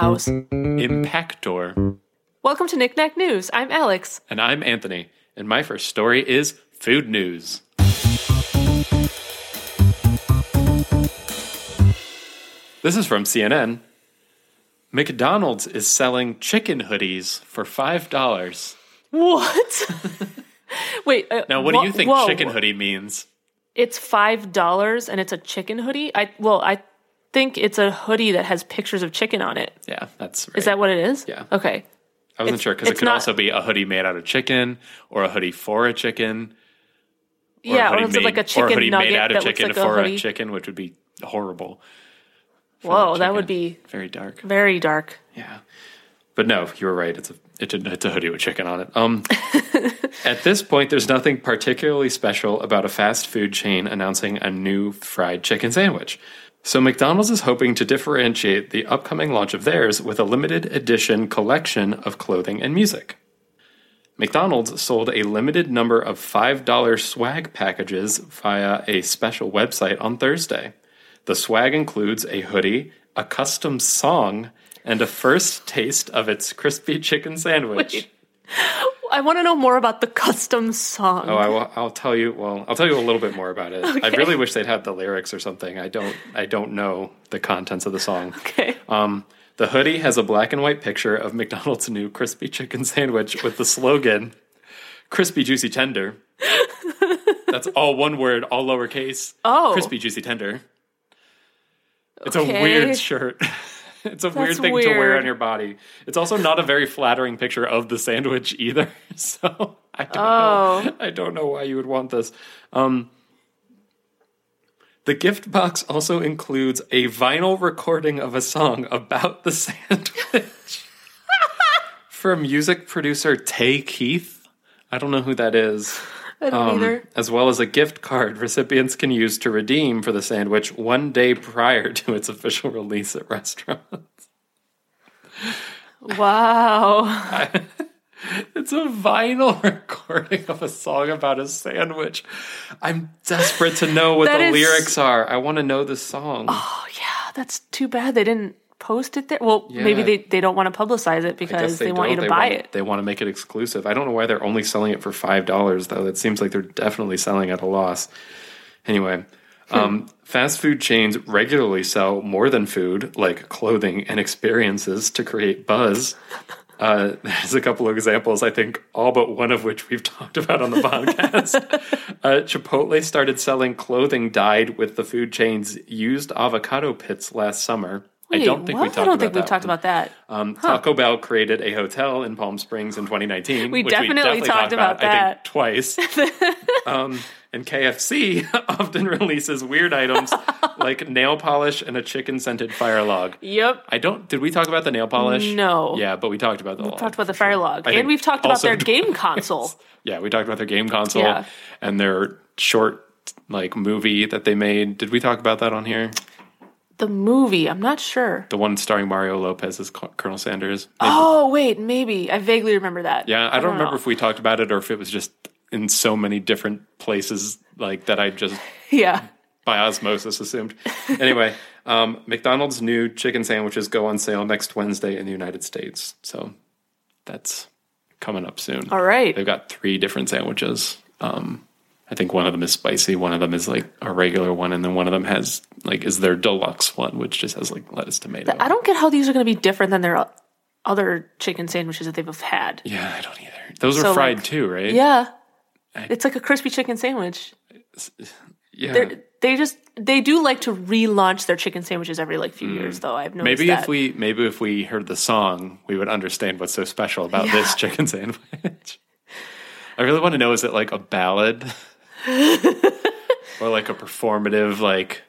plows. Impactor. Welcome to Knick-Knack News. I'm Alex. And I'm Anthony. And my first story is food news. This is from CNN. McDonald's is selling chicken hoodies for $5. What? Wait. Uh, Now, what do you think whoa. chicken hoodie means? It's five dollars, and it's a chicken hoodie. I well, I think it's a hoodie that has pictures of chicken on it. Yeah, that's right. Is that what it is? Yeah. Okay. I wasn't it's- sure because it could not- also be a hoodie made out of chicken or a hoodie for a chicken. Or yeah, a or is it like a chicken or a hoodie nugget made out of chicken like for a, hoodie? chicken, which would be horrible. Whoa, that would be very dark. very dark. Yeah, but no, you were right. It's a it's a, it's a hoodie with chicken on it. Um, at this point, there's nothing particularly special about a fast food chain announcing a new fried chicken sandwich. So McDonald's is hoping to differentiate the upcoming launch of theirs with a limited edition collection of clothing and music. McDonald's sold a limited number of $5 swag packages via a special website on Thursday. The swag includes a hoodie, a custom song, and a first taste of its crispy chicken sandwich. Wait. I want to know more about the custom song. Oh, I will, I'll tell you. Well, I'll tell you a little bit more about it. I really wish they'd had the lyrics or something. I don't. I don't know the contents of the song. okay. Um, the hoodie has a black and white picture of McDonald's new crispy chicken sandwich with the slogan "Crispy Juicy Tender." That's all one word, all lowercase. Oh. crispy juicy tender. It's Okay. a weird shirt. It's a weird That's thing to wear on your body. It's also not a very flattering picture of the sandwich either. So I don't Oh. know. I don't know why you would want this. Um, the gift box also includes a vinyl recording of a song about the sandwich from music producer Tay Keith. I don't know who that is. I don't Um, either. as well as a gift card recipients can use to redeem for the sandwich one day prior to its official release at restaurants. Wow. It's a vinyl recording of a song about a sandwich. I'm desperate to know what the is- lyrics are. I want to know the song. Oh yeah, that's too bad they didn't post it there. Well, maybe they, they don't want to publicize it because guess they, want you to They buy want- it. They want to make it exclusive. I don't know why they're only selling it for five dollars though. It seems like they're definitely selling at a loss. Anyway, Hmm. um, fast food chains regularly sell more than food, like clothing and experiences, to create buzz. Uh, there's a couple of examples, I think, all but one of which we've talked about on the podcast. uh, Chipotle started selling clothing dyed with the food chain's used avocado pits last summer. I don't think we what? talked I don't about think we've talked about that. Um, Taco Bell created a hotel in Palm Springs in 2019. We which definitely talked about I that. think, twice. um, and KFC often releases weird items like nail polish and a chicken scented fire log. Yep. I don't. Did we talk about the nail polish? No. Yeah, but we talked about the. We talked about the fire log. And we've talked about their game console. Yeah, we talked about their game console Yeah. and their short like movie that they made. Did we talk about that on here? The movie, I'm not sure. The one starring Mario Lopez as Colonel Sanders. Maybe- Oh, wait, maybe. I vaguely remember that. Yeah, I don't, remember know. if we talked about it or if it was just in so many different places like that I just Yeah. by osmosis assumed. anyway, um, McDonald's new chicken sandwiches go on sale next Wednesday in the United States. So that's coming up soon. All right. They've got three different sandwiches. Um, I think one of them is spicy, one of them is like a regular one, and then one of them has like is their deluxe one, which just has like lettuce, tomato. I don't get how these are going to be different than their other chicken sandwiches that they've had. yeah, I don't either. Those are fried like- too, right? Yeah. It's like a crispy chicken sandwich. yeah. They're, they just they do like to relaunch their chicken sandwiches every like few years though. I've noticed Mm. Maybe that. if we maybe if we heard the song, we would understand what's so special about this chicken sandwich. I really want to know is it like a ballad or like a performative like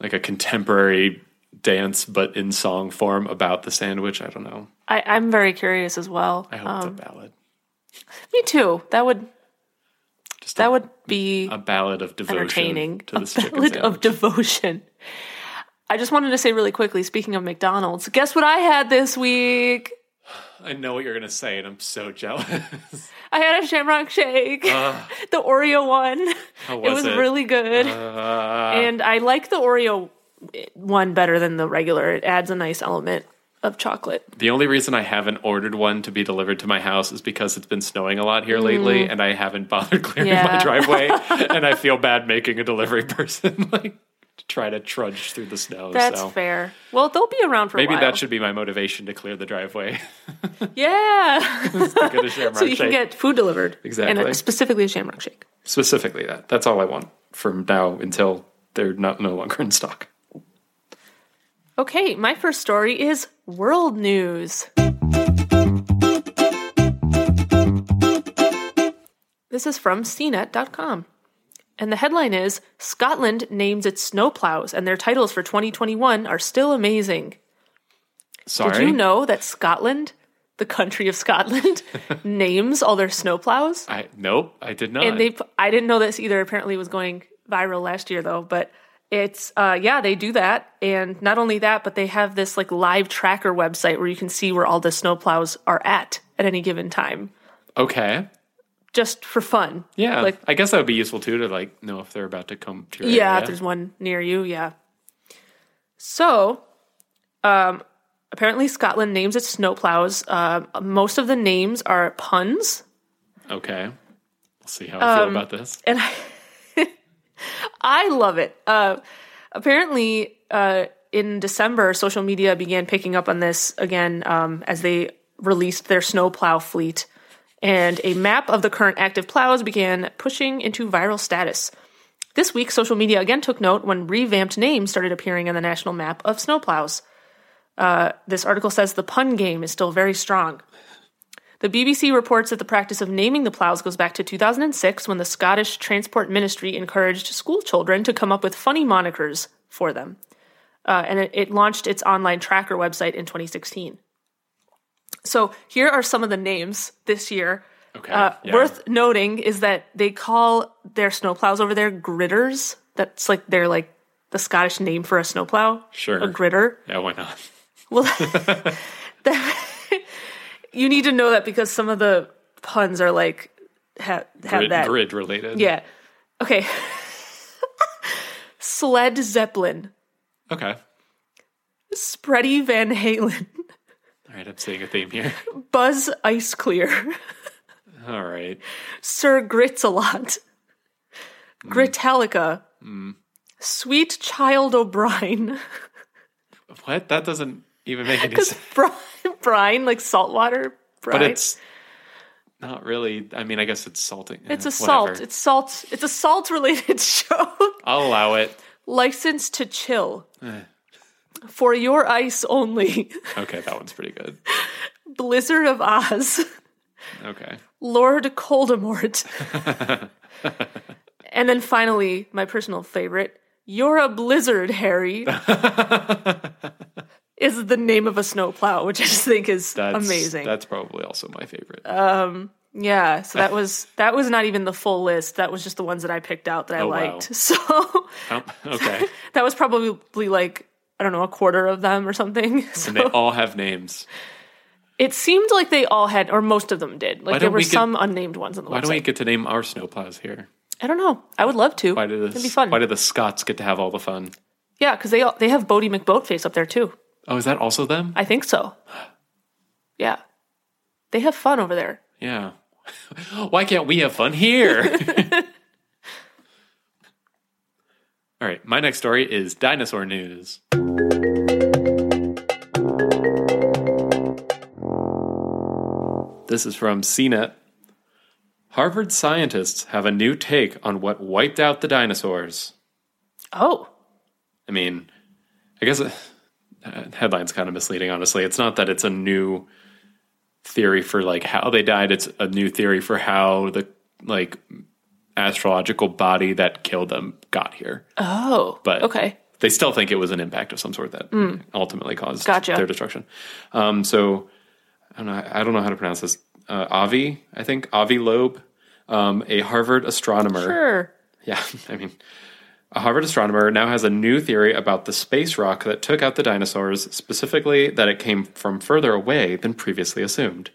like a contemporary dance but in song form about the sandwich? I don't know. I, I'm very curious as well. I hope Um, it's a ballad. me too. That would Just that a, would be a ballad of devotion entertaining. to A this chicken ballad of devotion. I just wanted to say really quickly, speaking of McDonald's, guess what I had this week? I know what you're gonna say, and I'm so jealous. I had a Shamrock Shake, the Oreo one. How it was was it? really good, Uh, and I like the Oreo one better than the regular. It adds a nice element of chocolate. The only reason I haven't ordered one to be delivered to my house is because it's been snowing a lot here lately, and I haven't bothered clearing my Mm. Driveway, and I feel bad making a delivery person like try to trudge through the snow. That's so fair. Well, they'll be around for maybe a while. Maybe that should be my motivation to clear the driveway. yeah. to get a shamrock so you shake. can get food delivered. Exactly. And specifically a shamrock shake. Specifically that. That's all I want from now until they're not no longer in stock. Okay, my first story is world news. This is from cnet.com. And the headline is Scotland names its snowplows, and their titles for 2021 are still amazing. Sorry. Did you know that Scotland, the country of Scotland, names all their snowplows? I nope, I did not. and they i didn't know this either apparently it was going viral last year though but it's uh yeah they do that and not only that but they have this like live tracker website where you can see where all the snowplows are at at any given time okay. Just for fun Yeah. like I guess that would be useful too to like know if they're about to come to your yeah area. if there's one near you yeah so um apparently scotland names its snowplows uh, most of the names are puns Okay. We'll see how I feel Um, about this. and I, I love it. Uh, apparently, uh, in December, social media began picking up on this again um, as they released their snowplow fleet, and a map of the current active plows began pushing into viral status. This week, social media again took note when revamped names started appearing on the national map of snowplows. Uh, this article says the pun game is still very strong. The BBC reports that the practice of naming the plows goes back to 2006 when the Scottish Transport Ministry encouraged school children to come up with funny monikers for them. Uh, and it, it launched its online tracker website in 2016. So here are some of the names this year. Okay. Uh, yeah. Worth noting is that they call their snowplows over there gritters. That's like they're like the Scottish name for a snowplow. Sure. A gritter. Yeah, why not? Well, that, you need to know that because some of the puns are like have, have Grid, that. grid related. Yeah. Okay. Sled Zeppelin, Okay. Spready Van Halen, right, I'm seeing a theme here. Buzz Ice Clear, All right. Sir Grits-a-Lot, Mm. Gritalica, Sweet Child O'Brine, What? That doesn't even make any sense. brine, like saltwater brine. But it's not really. I mean, I guess it's salting. It's Eh, a salt. It's salt. It's a salt related show. I'll allow it. License to chill. Eh. For your ice only. Okay, that one's pretty good. Blizzard of Oz. Okay. Lord Coldemort. and then finally, my personal favorite, You're a Blizzard, Harry. is the name of a snowplow, which I just think is That's amazing. That's probably also my favorite. Um, yeah, so that was that was not even the full list. That was just the ones that I picked out that I Oh, wow. liked. So Oh, okay. that was probably like I don't know a quarter of them or something. So And they all have names. it seemed like they all had, or most of them did. Like there were we get- some unnamed ones on the Why website. don't we get to name our snowplows here? I don't know. I would love to. Why did this, It'd be fun. Why did the Scots get to have all the fun? yeah, because they all, they have Boaty McBoatface up there too. Oh, is that also them? I think so. Yeah, they have fun over there. Yeah. Why can't we have fun here? All right, my next story is dinosaur news. This is from CNET. Harvard scientists have a new take on what wiped out the dinosaurs. Oh, I mean, I guess uh, headline's kind of misleading. Honestly, it's not that it's a new theory for like how they died. It's a new theory for how the like astrological body that killed them got here. oh, But okay. they still think it was an impact of some sort that ultimately caused Gotcha. their destruction. Um, so I don't know. I don't know how to pronounce this. Uh, Avi, I think Avi Loeb, um, a Harvard astronomer. Sure. Yeah, I mean, a Harvard astronomer now has a new theory about the space rock that took out the dinosaurs, specifically that it came from further away than previously assumed.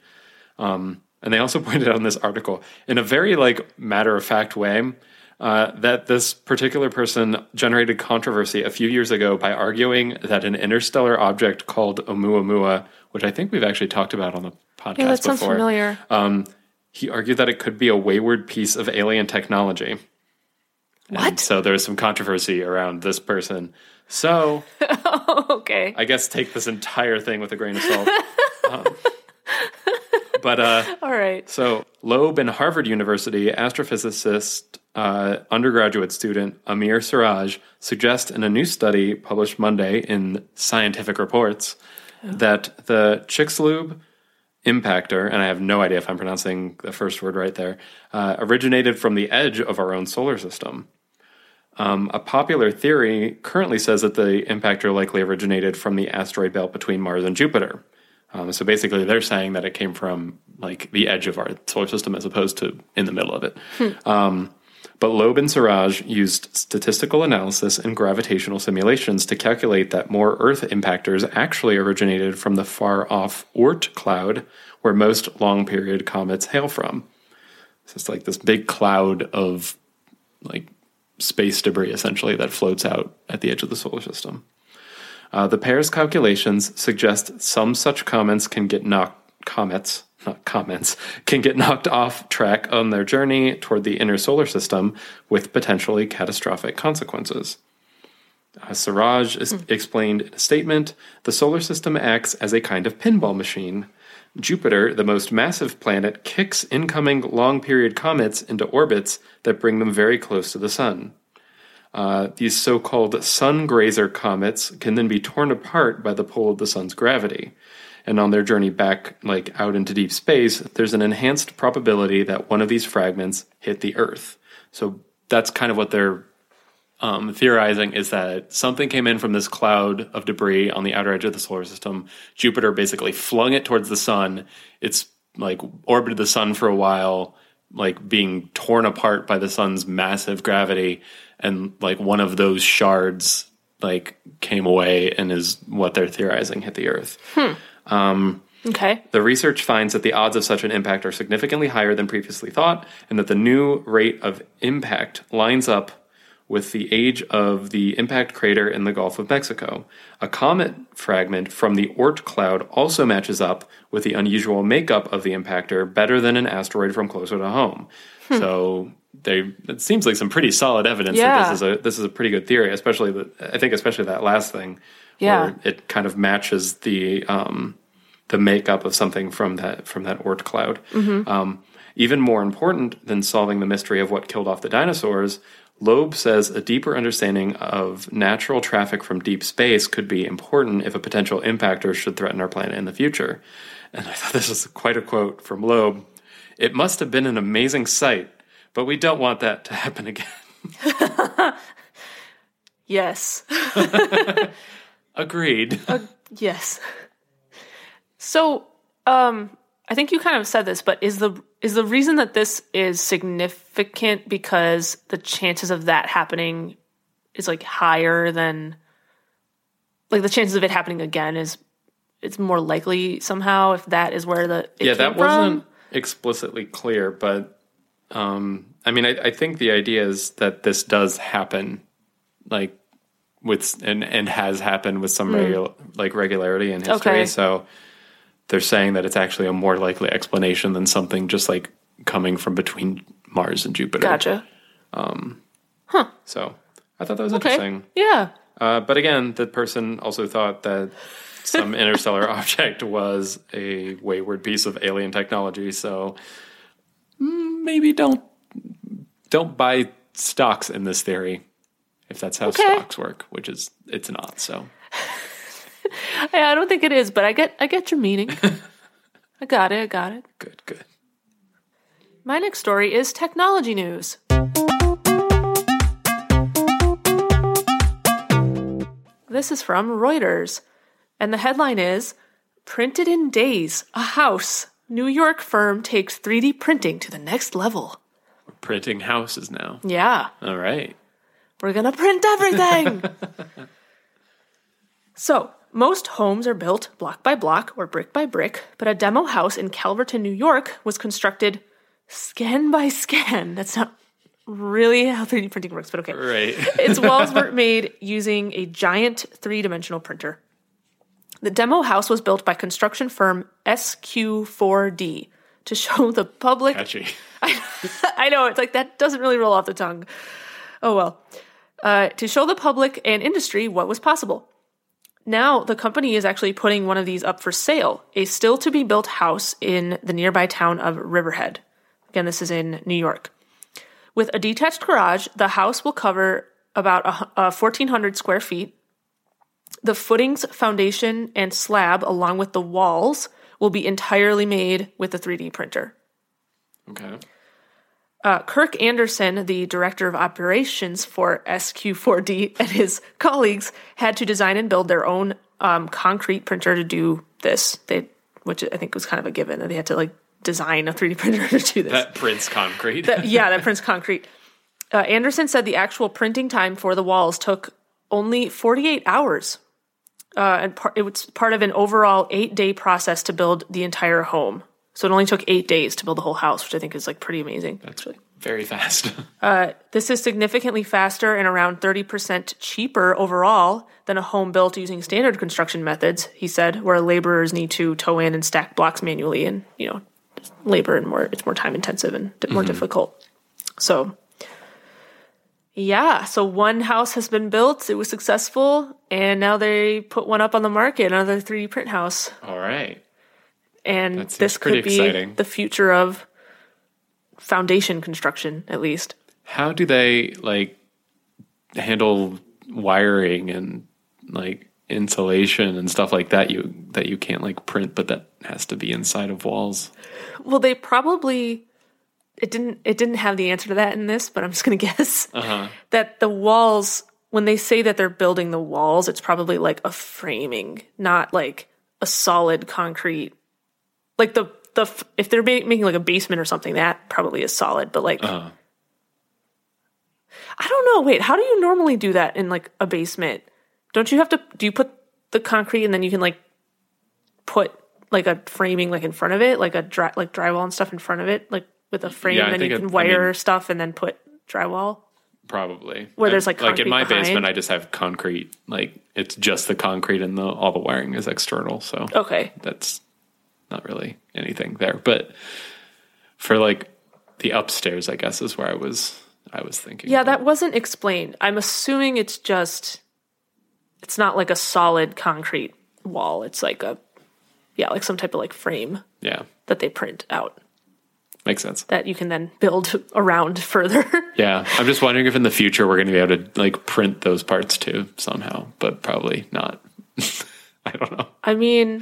Um, and they also pointed out in this article, in a very like matter of fact way, uh, that this particular person generated controversy a few years ago by arguing that an interstellar object called Oumuamua, which I think we've actually talked about on the podcast Yeah, that sounds before, familiar. um, he argued that it could be a wayward piece of alien technology. And What? so there was some controversy around this person. So okay. I guess take this entire thing with a grain of salt. um, but uh, All right. so Loeb and Harvard University astrophysicist uh, undergraduate student Amir Siraj suggest in a new study published Monday in Scientific Reports that the Chicxulub impactor, and I have no idea if I'm pronouncing the first word right there, uh, originated from the edge of our own solar system. Um, a popular theory currently says that the impactor likely originated from the asteroid belt between Mars and Jupiter. Um, so basically, they're saying that it came from like the edge of our solar system as opposed to in the middle of it. Um, but Loeb and Siraj used statistical analysis and gravitational simulations to calculate that more Earth impactors actually originated from the far off Oort cloud, where most long period comets hail from. So it's like this big cloud of like space debris essentially that floats out at the edge of the solar system. Uh, the pair's calculations suggest some such comets can get knocked comets, not comments, can get knocked off track on their journey toward the inner solar system with potentially catastrophic consequences. Uh, Siraj is explained in a statement the solar system acts as a kind of pinball machine. Jupiter, the most massive planet, kicks incoming long period comets into orbits that bring them very close to the sun. Uh, these so called sun grazer comets can then be torn apart by the pull of the sun's gravity. And on their journey back, like out into deep space, there's an enhanced probability that one of these fragments hit the Earth. So that's kind of what they're um, theorizing is that something came in from this cloud of debris on the outer edge of the solar system. Jupiter basically flung it towards the sun. It's like orbited the sun for a while, like being torn apart by the sun's massive gravity, and like one of those shards like came away and is what they're theorizing hit the Earth. Um, okay. The research finds that the odds of such an impact are significantly higher than previously thought, and that the new rate of impact lines up with the age of the impact crater in the Gulf of Mexico. A comet fragment from the Oort cloud also matches up with the unusual makeup of the impactor better than an asteroid from closer to home. Hmm. So they it seems like some pretty solid evidence that this is a this is a pretty good theory, especially the, I think especially that last thing Yeah. it kind of matches the um, the makeup of something from that from that Oort cloud. Um, even more important than solving the mystery of what killed off the dinosaurs, Loeb says a deeper understanding of natural traffic from deep space could be important if a potential impactor should threaten our planet in the future. And I thought this was quite a quote from Loeb. It must have been an amazing sight, but we don't want that to happen again. Yes. Agreed. Yes. So, um, I think you kind of said this, but is the is the reason that this is significant because the chances of that happening is like higher than like the chances of it happening again is it's more likely somehow if that is where the yeah, that from? wasn't explicitly clear, but um, I mean, I, I think the idea is that this does happen, like with and and has happened with some regu- like regularity in history. Okay. So they're saying that it's actually a more likely explanation than something just like coming from between Mars and Jupiter. Gotcha. Huh. So I thought that was Okay. interesting. Yeah. Uh, but again, the person also thought that some interstellar object was a wayward piece of alien technology. So mm, maybe don't don't buy stocks in this theory if that's how Okay. stocks work, which is it's not. So I don't think it is, but I get I get your meaning. I got it. I got it. good, good. My next story is technology news. This is from Reuters, and the headline is Printed in Days, a house. New York firm takes 3D printing to the next level. Printing houses now. Yeah, All right. We're gonna print everything. so, most homes are built block by block or brick by brick, but a demo house in Calverton, New York was constructed scan by scan. That's not really how 3D printing works, but okay. Right. Its walls were made using a giant three dimensional printer. The demo house was built by construction firm SQ4D to show the public. Catchy. I know, it's like that doesn't really roll off the tongue. Oh well. Uh, to show the public and industry what was possible. Now, the company is actually putting one of these up for sale, a still to be built house in the nearby town of Riverhead. Again, this is in New York. With a detached garage, the house will cover about a, a 1,400 square feet. The footings, foundation, and slab, along with the walls, will be entirely made with a 3D printer. Okay. Uh, Kirk Anderson, the director of operations for SQ4D, and his colleagues had to design and build their own um, concrete printer to do this. They, which I think was kind of a given that they had to like design a 3D printer to do this. That prints concrete. yeah, that prints concrete. Uh, Anderson said the actual printing time for the walls took only 48 hours. Uh, and par- it was part of an overall eight day process to build the entire home. So it only took eight days to build the whole house, which I think is like pretty amazing. That's actually. Very fast. Uh, this is significantly faster and around 30% cheaper overall than a home built using standard construction methods, he said, where laborers need to tow in and stack blocks manually and, you know, labor and more it's more time intensive and more mm-hmm. difficult. So yeah, so one house has been built, it was successful, and now they put one up on the market, another 3D print house. All right. And this could be exciting. the future of foundation construction at least. How do they like handle wiring and like insulation and stuff like that you that you can't like print but that has to be inside of walls? Well, they probably it didn't it didn't have the answer to that in this, but I'm just going to guess uh-huh. that the walls when they say that they're building the walls, it's probably like a framing, not like a solid concrete. Like the the if they're ma- making like a basement or something, that probably is solid, but like uh-huh. I don't know. Wait, how do you normally do that in like a basement? Don't you have to do you put the concrete and then you can like put like a framing like in front of it, like a dry, like drywall and stuff in front of it, like with a frame, Yeah, and then you it- can I wire mean- stuff and then put drywall. Probably. Where there's, like, like in my behind. basement I just have concrete like it's just the concrete and the all the wiring is external so Okay, that's not really anything there but for like the upstairs I guess is where I was I was thinking yeah, that wasn't explained. I'm assuming it's just it's not like a solid concrete wall. It's like a yeah, like some type of like frame yeah that they print out makes sense that you can then build around further. Yeah, I'm just wondering if in the future we're going to be able to like print those parts too somehow, but probably not. I don't know. I mean,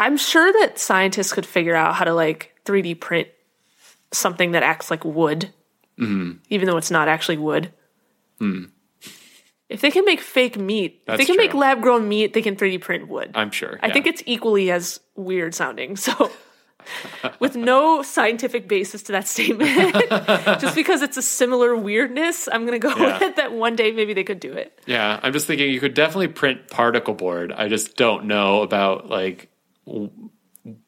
I'm sure that scientists could figure out how to like 3D print something that acts like wood, mm-hmm. even though it's not actually wood. Mm. If they can make fake meat, if they can make lab grown meat, they can 3D print wood. I'm sure. I think it's equally as weird sounding. So, with no scientific basis to that statement, just because it's a similar weirdness, I'm going to go Yeah. with that one day maybe they could do it. yeah. I'm just thinking you could definitely print particle board. I just don't know about like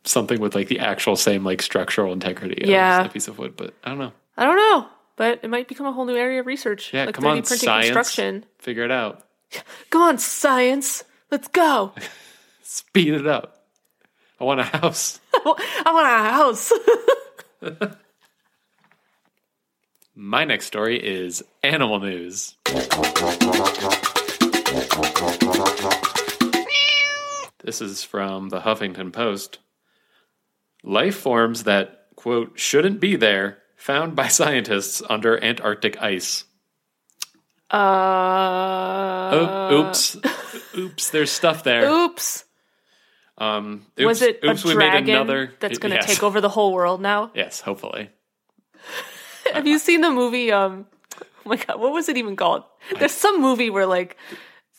something with like the actual same like structural integrity Yeah. of a piece of wood, but I don't know. I don't know, but it might become a whole new area of research. Yeah, like come 3D on, printing science. construction. Figure it out. Come on, science. Let's go. Speed it up. I want a house. I want a house. My next story is animal news. This is from the Huffington Post. Life forms that, quote, shouldn't be there, found by scientists under Antarctic ice. Uh, Oh, oops. oops, there's stuff there. oops. Um, oops, Was it oops, a dragon made another. that's going to yes. take over the whole world now? Yes, hopefully. Have you seen the movie? Um, oh my god, what was it even called? There's some movie where like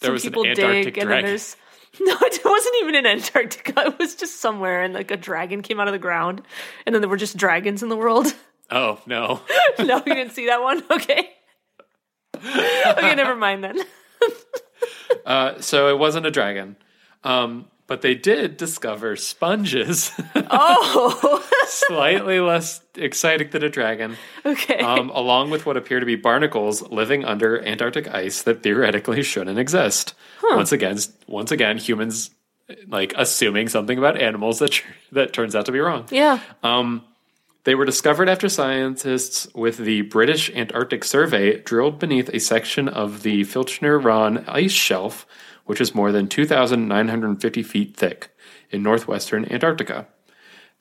There some was people Antarctic dig, and then there's no, it wasn't even in Antarctica. It was just somewhere, and like a dragon came out of the ground, and then there were just dragons in the world. Oh, no. no, you didn't see that one. Okay. okay, never mind then. Uh, so it wasn't a dragon. Um, but they did discover sponges, Oh, slightly less exciting than a dragon, okay. um, along with what appear to be barnacles living under Antarctic ice that theoretically shouldn't exist. Once again, once again, humans like assuming something about animals that tr- that turns out to be wrong. yeah. Um, They were discovered after scientists with the British Antarctic Survey drilled beneath a section of the Filchner Ronne ice shelf, which is more than 2,950 feet thick, in northwestern Antarctica.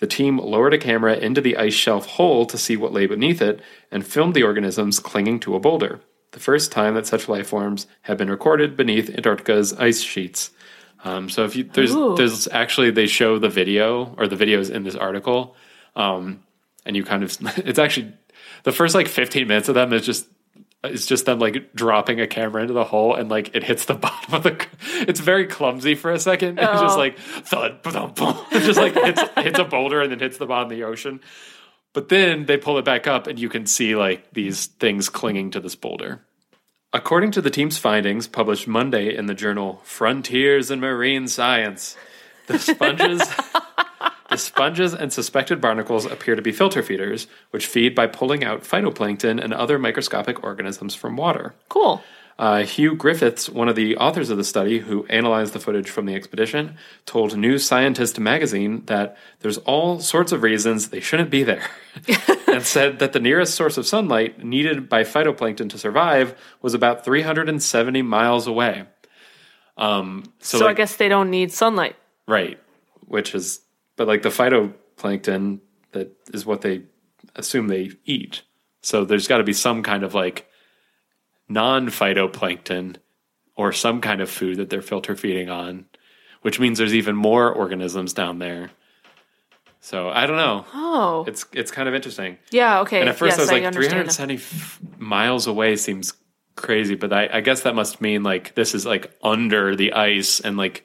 The team lowered a camera into the ice shelf hole to see what lay beneath it and filmed the organisms clinging to a boulder, the first time that such life forms have been recorded beneath Antarctica's ice sheets. Um, so if you there's Ooh. there's actually they show the video or the videos in this article, um, and you kind of it's actually the first like 15 minutes of them is just it's just them like dropping a camera into the hole and like it hits the bottom of the it's very clumsy for a second it's just Oh. like thud boom, boom. it just like hits, hits a boulder and then hits the bottom of the ocean but then they pull it back up and you can see like these things clinging to this boulder According to the team's findings, published Monday in the journal Frontiers in Marine Science, the sponges, the sponges and suspected barnacles appear to be filter feeders, which feed by pulling out phytoplankton and other microscopic organisms from water. Cool. Uh, Hugh Griffiths, one of the authors of the study who analyzed the footage from the expedition, told New Scientist magazine that there's all sorts of reasons they shouldn't be there, and said that the nearest source of sunlight needed by phytoplankton to survive was about 370 miles away. Um, so, So, I guess they don't need sunlight. right, which is, but like the phytoplankton that is what they assume they eat. So there's got to be some kind of like non phytoplankton or some kind of food that they're filter feeding on, which means there's even more organisms down there. So I don't know. Oh, It's it's kind of interesting. yeah. Okay. And at first yes, I was like understand 370 f- miles away seems crazy, but I, I guess that must mean like this is like under the ice and like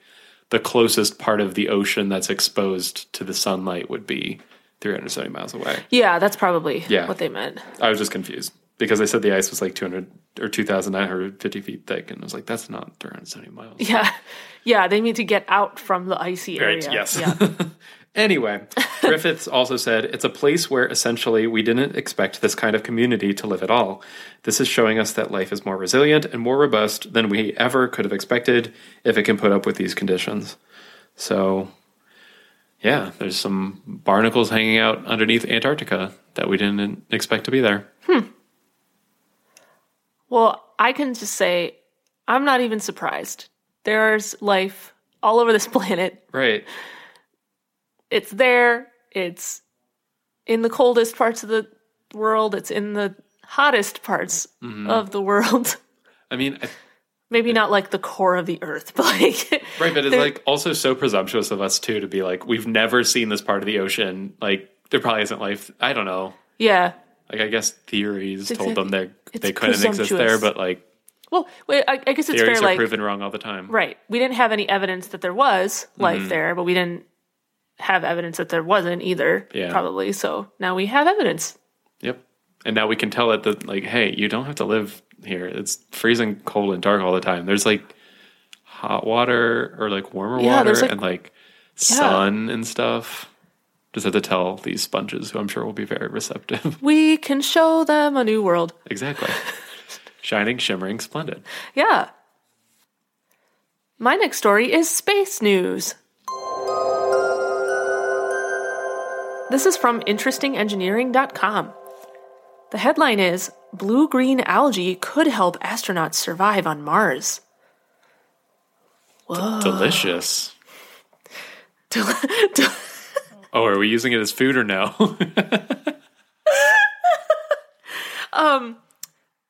the closest part of the ocean that's exposed to the sunlight would be 370 miles away. Yeah, that's probably Yeah. what they meant. I was just confused because they said the ice was like 200 or 2,950 feet thick, and I was like, that's not 370 miles. Yeah, yeah. They need to get out from the icy area. Right, yes. Yeah. Anyway, Griffiths also said it's a place where essentially we didn't expect this kind of community to live at all. This is showing us that life is more resilient and more robust than we ever could have expected if it can put up with these conditions. So, yeah, there's some barnacles hanging out underneath Antarctica that we didn't expect to be there. Hmm. Well, I can just say I'm not even surprised. There's life all over this planet. Right. It's there. It's in the coldest parts of the world. It's in the hottest parts Mm-hmm. of the world. I mean, I, Maybe not like the core of the earth, but like right, but it's like also so presumptuous of us too to be like, we've never seen this part of the ocean. Like, there probably isn't life. I don't know. yeah. Like I guess theories It's told them they they couldn't exist there, but like Well, I, I guess it's theories fair. are Like proven wrong all the time. Right. We didn't have any evidence that there was life Mm-hmm. there, but we didn't have evidence that there wasn't either, Yeah. probably. So now we have evidence. Yep. And now we can tell it that like, hey, you don't have to live here. It's freezing cold and dark all the time. There's like hot water or like warmer Yeah, water like- and like sun and stuff. Just have to tell these sponges, who I'm sure will be very receptive. We can show them a new world. exactly. Shining, shimmering, splendid. Yeah. My next story is space news. This is from interestingengineering.com. The headline is Blue green algae could help astronauts survive on Mars. Whoa. Delicious. Oh, are we using it as food or no?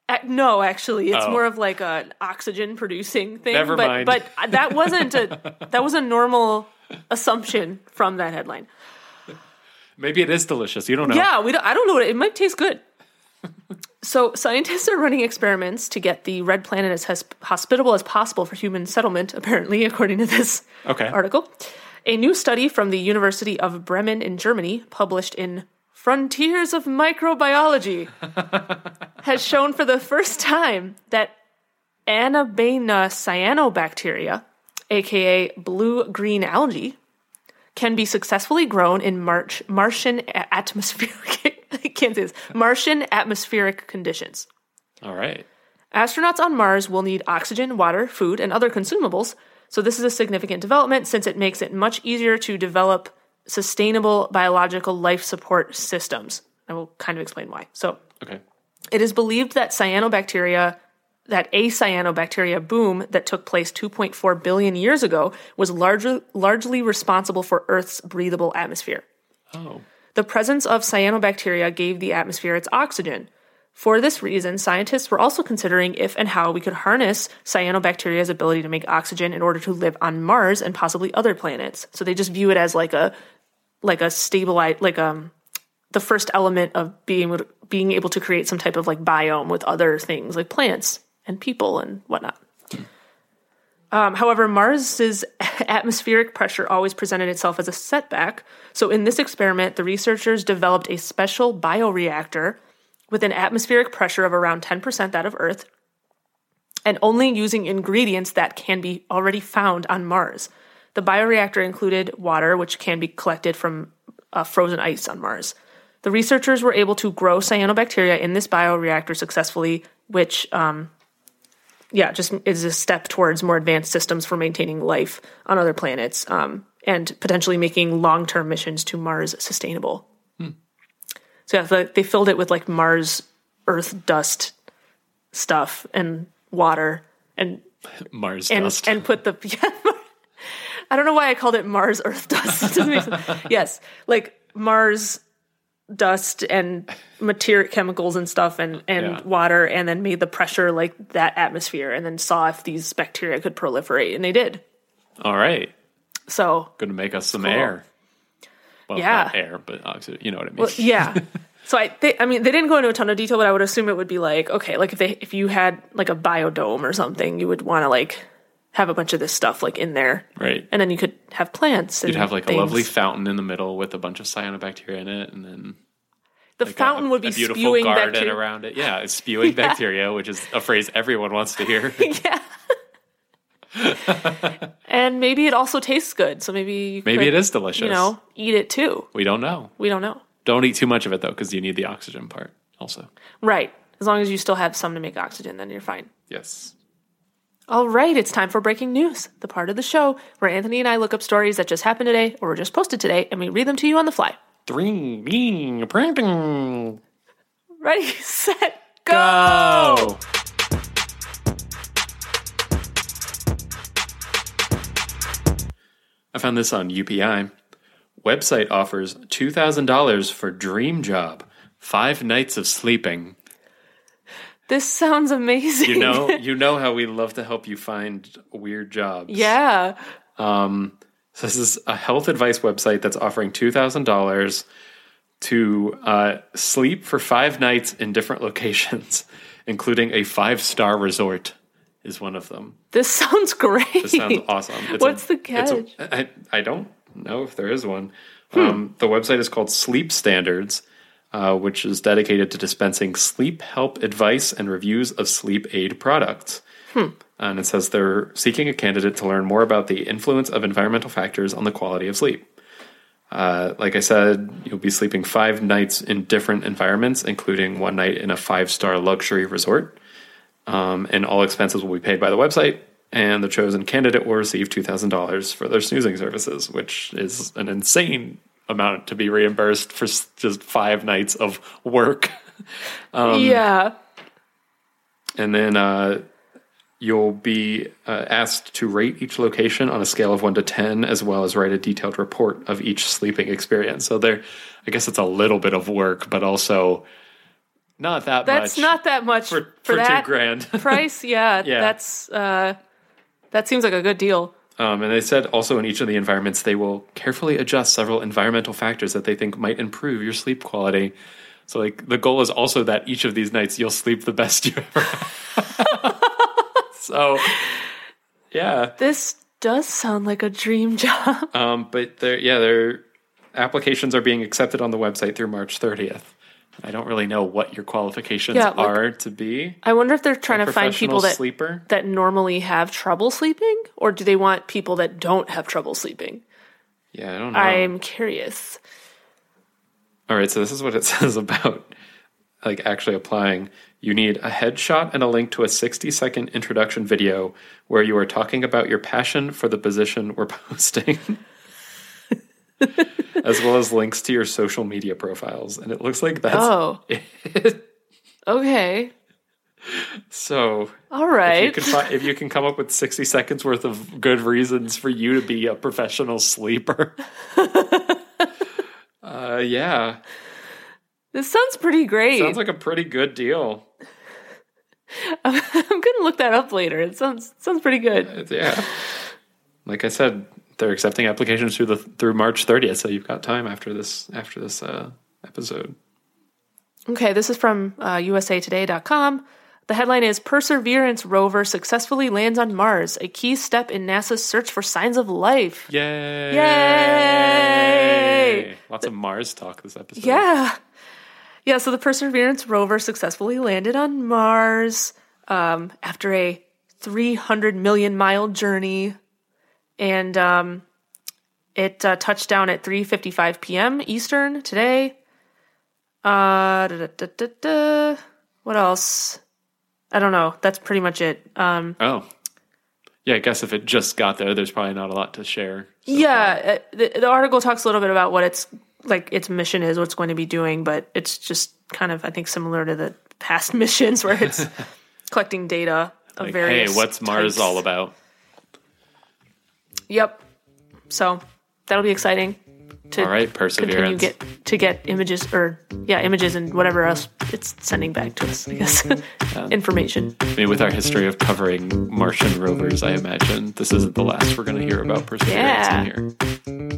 Uh, no, actually, it's Oh. more of like an oxygen producing thing. Never but, mind. But that wasn't a that was a normal assumption from that headline. Maybe it is delicious. You don't know. Yeah, we don't, I don't know it, it might taste good. so scientists are running experiments to get the red planet as hos- hospitable as possible for human settlement. Apparently, according to this Okay. article, a new study from the University of Bremen in Germany, published in Frontiers of Microbiology, has shown for the first time that Anabaena cyanobacteria, aka blue green algae, can be successfully grown in March, Martian atmospheric I can't say this Martian atmospheric conditions. All right. Astronauts on Mars will need oxygen, water, food, and other consumables, so this is a significant development since it makes it much easier to develop sustainable biological life support systems. I will kind of explain why. So, Okay. it is believed that cyanobacteria, that a cyanobacteria boom that took place 2.4 billion years ago, was largely, largely responsible for Earth's breathable atmosphere. Oh. The presence of cyanobacteria gave the atmosphere its oxygen. For this reason, scientists were also considering if and how we could harness cyanobacteria's ability to make oxygen in order to live on Mars and possibly other planets. So they just view it as like a like a stabilized like um the first element of being being able to create some type of like biome with other things like plants and people and whatnot. Um, however, Mars's atmospheric pressure always presented itself as a setback. So, in this experiment, the researchers developed a special bioreactor with an atmospheric pressure of around 10% that of Earth, and only using ingredients that can be already found on Mars. The bioreactor included water, which can be collected from uh, frozen ice on Mars. The researchers were able to grow cyanobacteria in this bioreactor successfully, which um, yeah, just is a step towards more advanced systems for maintaining life on other planets um, and potentially making long term missions to Mars sustainable. So yeah, the, they filled it with like Mars Earth dust stuff and water and Mars and dust. and put the yeah, I don't know why I called it Mars Earth dust. It doesn't make sense. yes, like Mars dust and material chemicals and stuff and and Yeah. water and then made the pressure like that atmosphere and then saw if these bacteria could proliferate and they did. All right. So, Going to make us some Cool. air. Well, Yeah. not air, but oxygen. You know what I mean? well, yeah. So I, they, I mean, they didn't go into a ton of detail, but I would assume it would be like, okay, like if they, if you had like a biodome or something, you would want to like have a bunch of this stuff like in there, right. and then you could have plants. You'd have like things. a lovely fountain in the middle with a bunch of cyanobacteria in it, and then The like a- fountain would be a beautiful spewing garden bacteria. around it. Yeah, it's spewing bacteria, which is a phrase everyone wants to hear. yeah. and maybe it also tastes good, so maybe Maybe could, it is delicious. You know, eat it too. we don't know. We don't know. Don't eat too much of it though, because you need the oxygen part also. Right. As long as you still have some to make oxygen, then you're fine. Yes. All right, it's time for breaking news, the part of the show where Anthony and I look up stories that just happened today or were just posted today, and we read them to you on the fly. Three, bing, printing. Ready, set, go! Go. I found this on UPI. Website offers $2,000 for dream job. Five nights of sleeping. This sounds amazing. You know, you know how we love to help you find weird jobs. yeah. So this is a health advice website that's offering two thousand dollars to uh, sleep for five nights in different locations, including a five star resort. Is one of them. This sounds great. This sounds awesome. It's What's the a- catch? I, I don't know if there is one. Hmm. Um, the website is called Sleep Standards, uh, which is dedicated to dispensing sleep help advice and reviews of sleep aid products. Hmm. And it says they're seeking a candidate to learn more about the influence of environmental factors on the quality of sleep. Uh, like I said, you'll be sleeping five nights in different environments, including one night in a five star luxury resort. Um, and all expenses will be paid by the website. And the chosen candidate will receive $2,000 for their snoozing services, which is an insane amount to be reimbursed for just five nights of work. Um, yeah. And then uh, you'll be uh, asked to rate each location on a scale of one to 10, as well as write a detailed report of each sleeping experience. So there, I guess it's a little bit of work, but also not that That's much That's not that much for, for, for that two grand. price. Yeah, Yeah. that's uh, that seems like a good deal. Um, and they said also in each of the environments, they will carefully adjust several environmental factors that they think might improve your sleep quality. So, like, the goal is also that each of these nights you'll sleep the best you ever have. so, yeah. This does sound like a dream job. Um, but yeah, their applications are being accepted on the website through March 30th. I don't really know what your qualifications Yeah, like- are to be I wonder if they're trying to find people that sleeper. that normally have trouble sleeping, or do they want people that don't have trouble sleeping? Yeah, I don't know. I'm curious. All right, so this is what it says about like actually applying. You need a headshot and a link to a 60 second introduction video where you are talking about your passion for the position we're posting. as well as links to your social media profiles. And it looks like that's Oh, okay, so all right. if you, if you can come up with 60 seconds worth of good reasons for you to be a professional sleeper. uh, yeah, this sounds pretty great. sounds like a pretty good deal. I'm gonna look that up later. It sounds sounds pretty good. It's- yeah. Like I said, they're accepting applications through the through March 30th, so you've got time after this after this uh, episode. Okay, this is from uh, USAToday.com. The headline is Perseverance rover successfully lands on Mars, a key step in NASA's search for signs of life. Yay! Yay! Lots of Mars talk this episode. Yeah. Yeah, so the Perseverance rover successfully landed on Mars um, after a 300 million mile journey. And um, it uh, touched down at 3.55 p.m. Eastern today. Uh, da, da, da. What else? I don't know. That's pretty much it. Um, Oh. Yeah, I guess if it just got there, there's probably not a lot to share. so yeah, uh, the, the article talks a little bit about what its like its mission is, what it's going to be doing, but it's just kind of I think similar to the past missions where it's collecting data of Like, various. hey, what's Mars types. all about? Yep. So that'll be exciting to All right, continue Perseverance. get to get images or yeah images and whatever else it's sending back to us. I guess information. I mean, with our history of covering Martian rovers, I imagine this isn't the last we're going to hear about Perseverance Yeah. in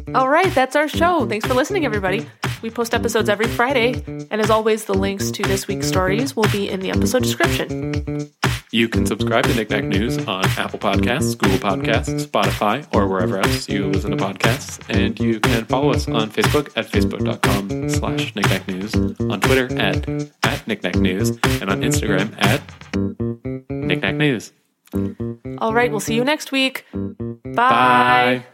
here. All right, that's our show. Thanks for listening, everybody. We post episodes every Friday, and as always, the links to this week's stories will be in the episode description. You can subscribe to Knickknack News on Apple Podcasts, Google Podcasts, Spotify, or wherever else you listen to podcasts. And you can follow us on Facebook at facebook.com slash knickknack news, on Twitter at, at knickknack news, and on Instagram at knickknack news. All right, we'll see you next week. Bye. Bye.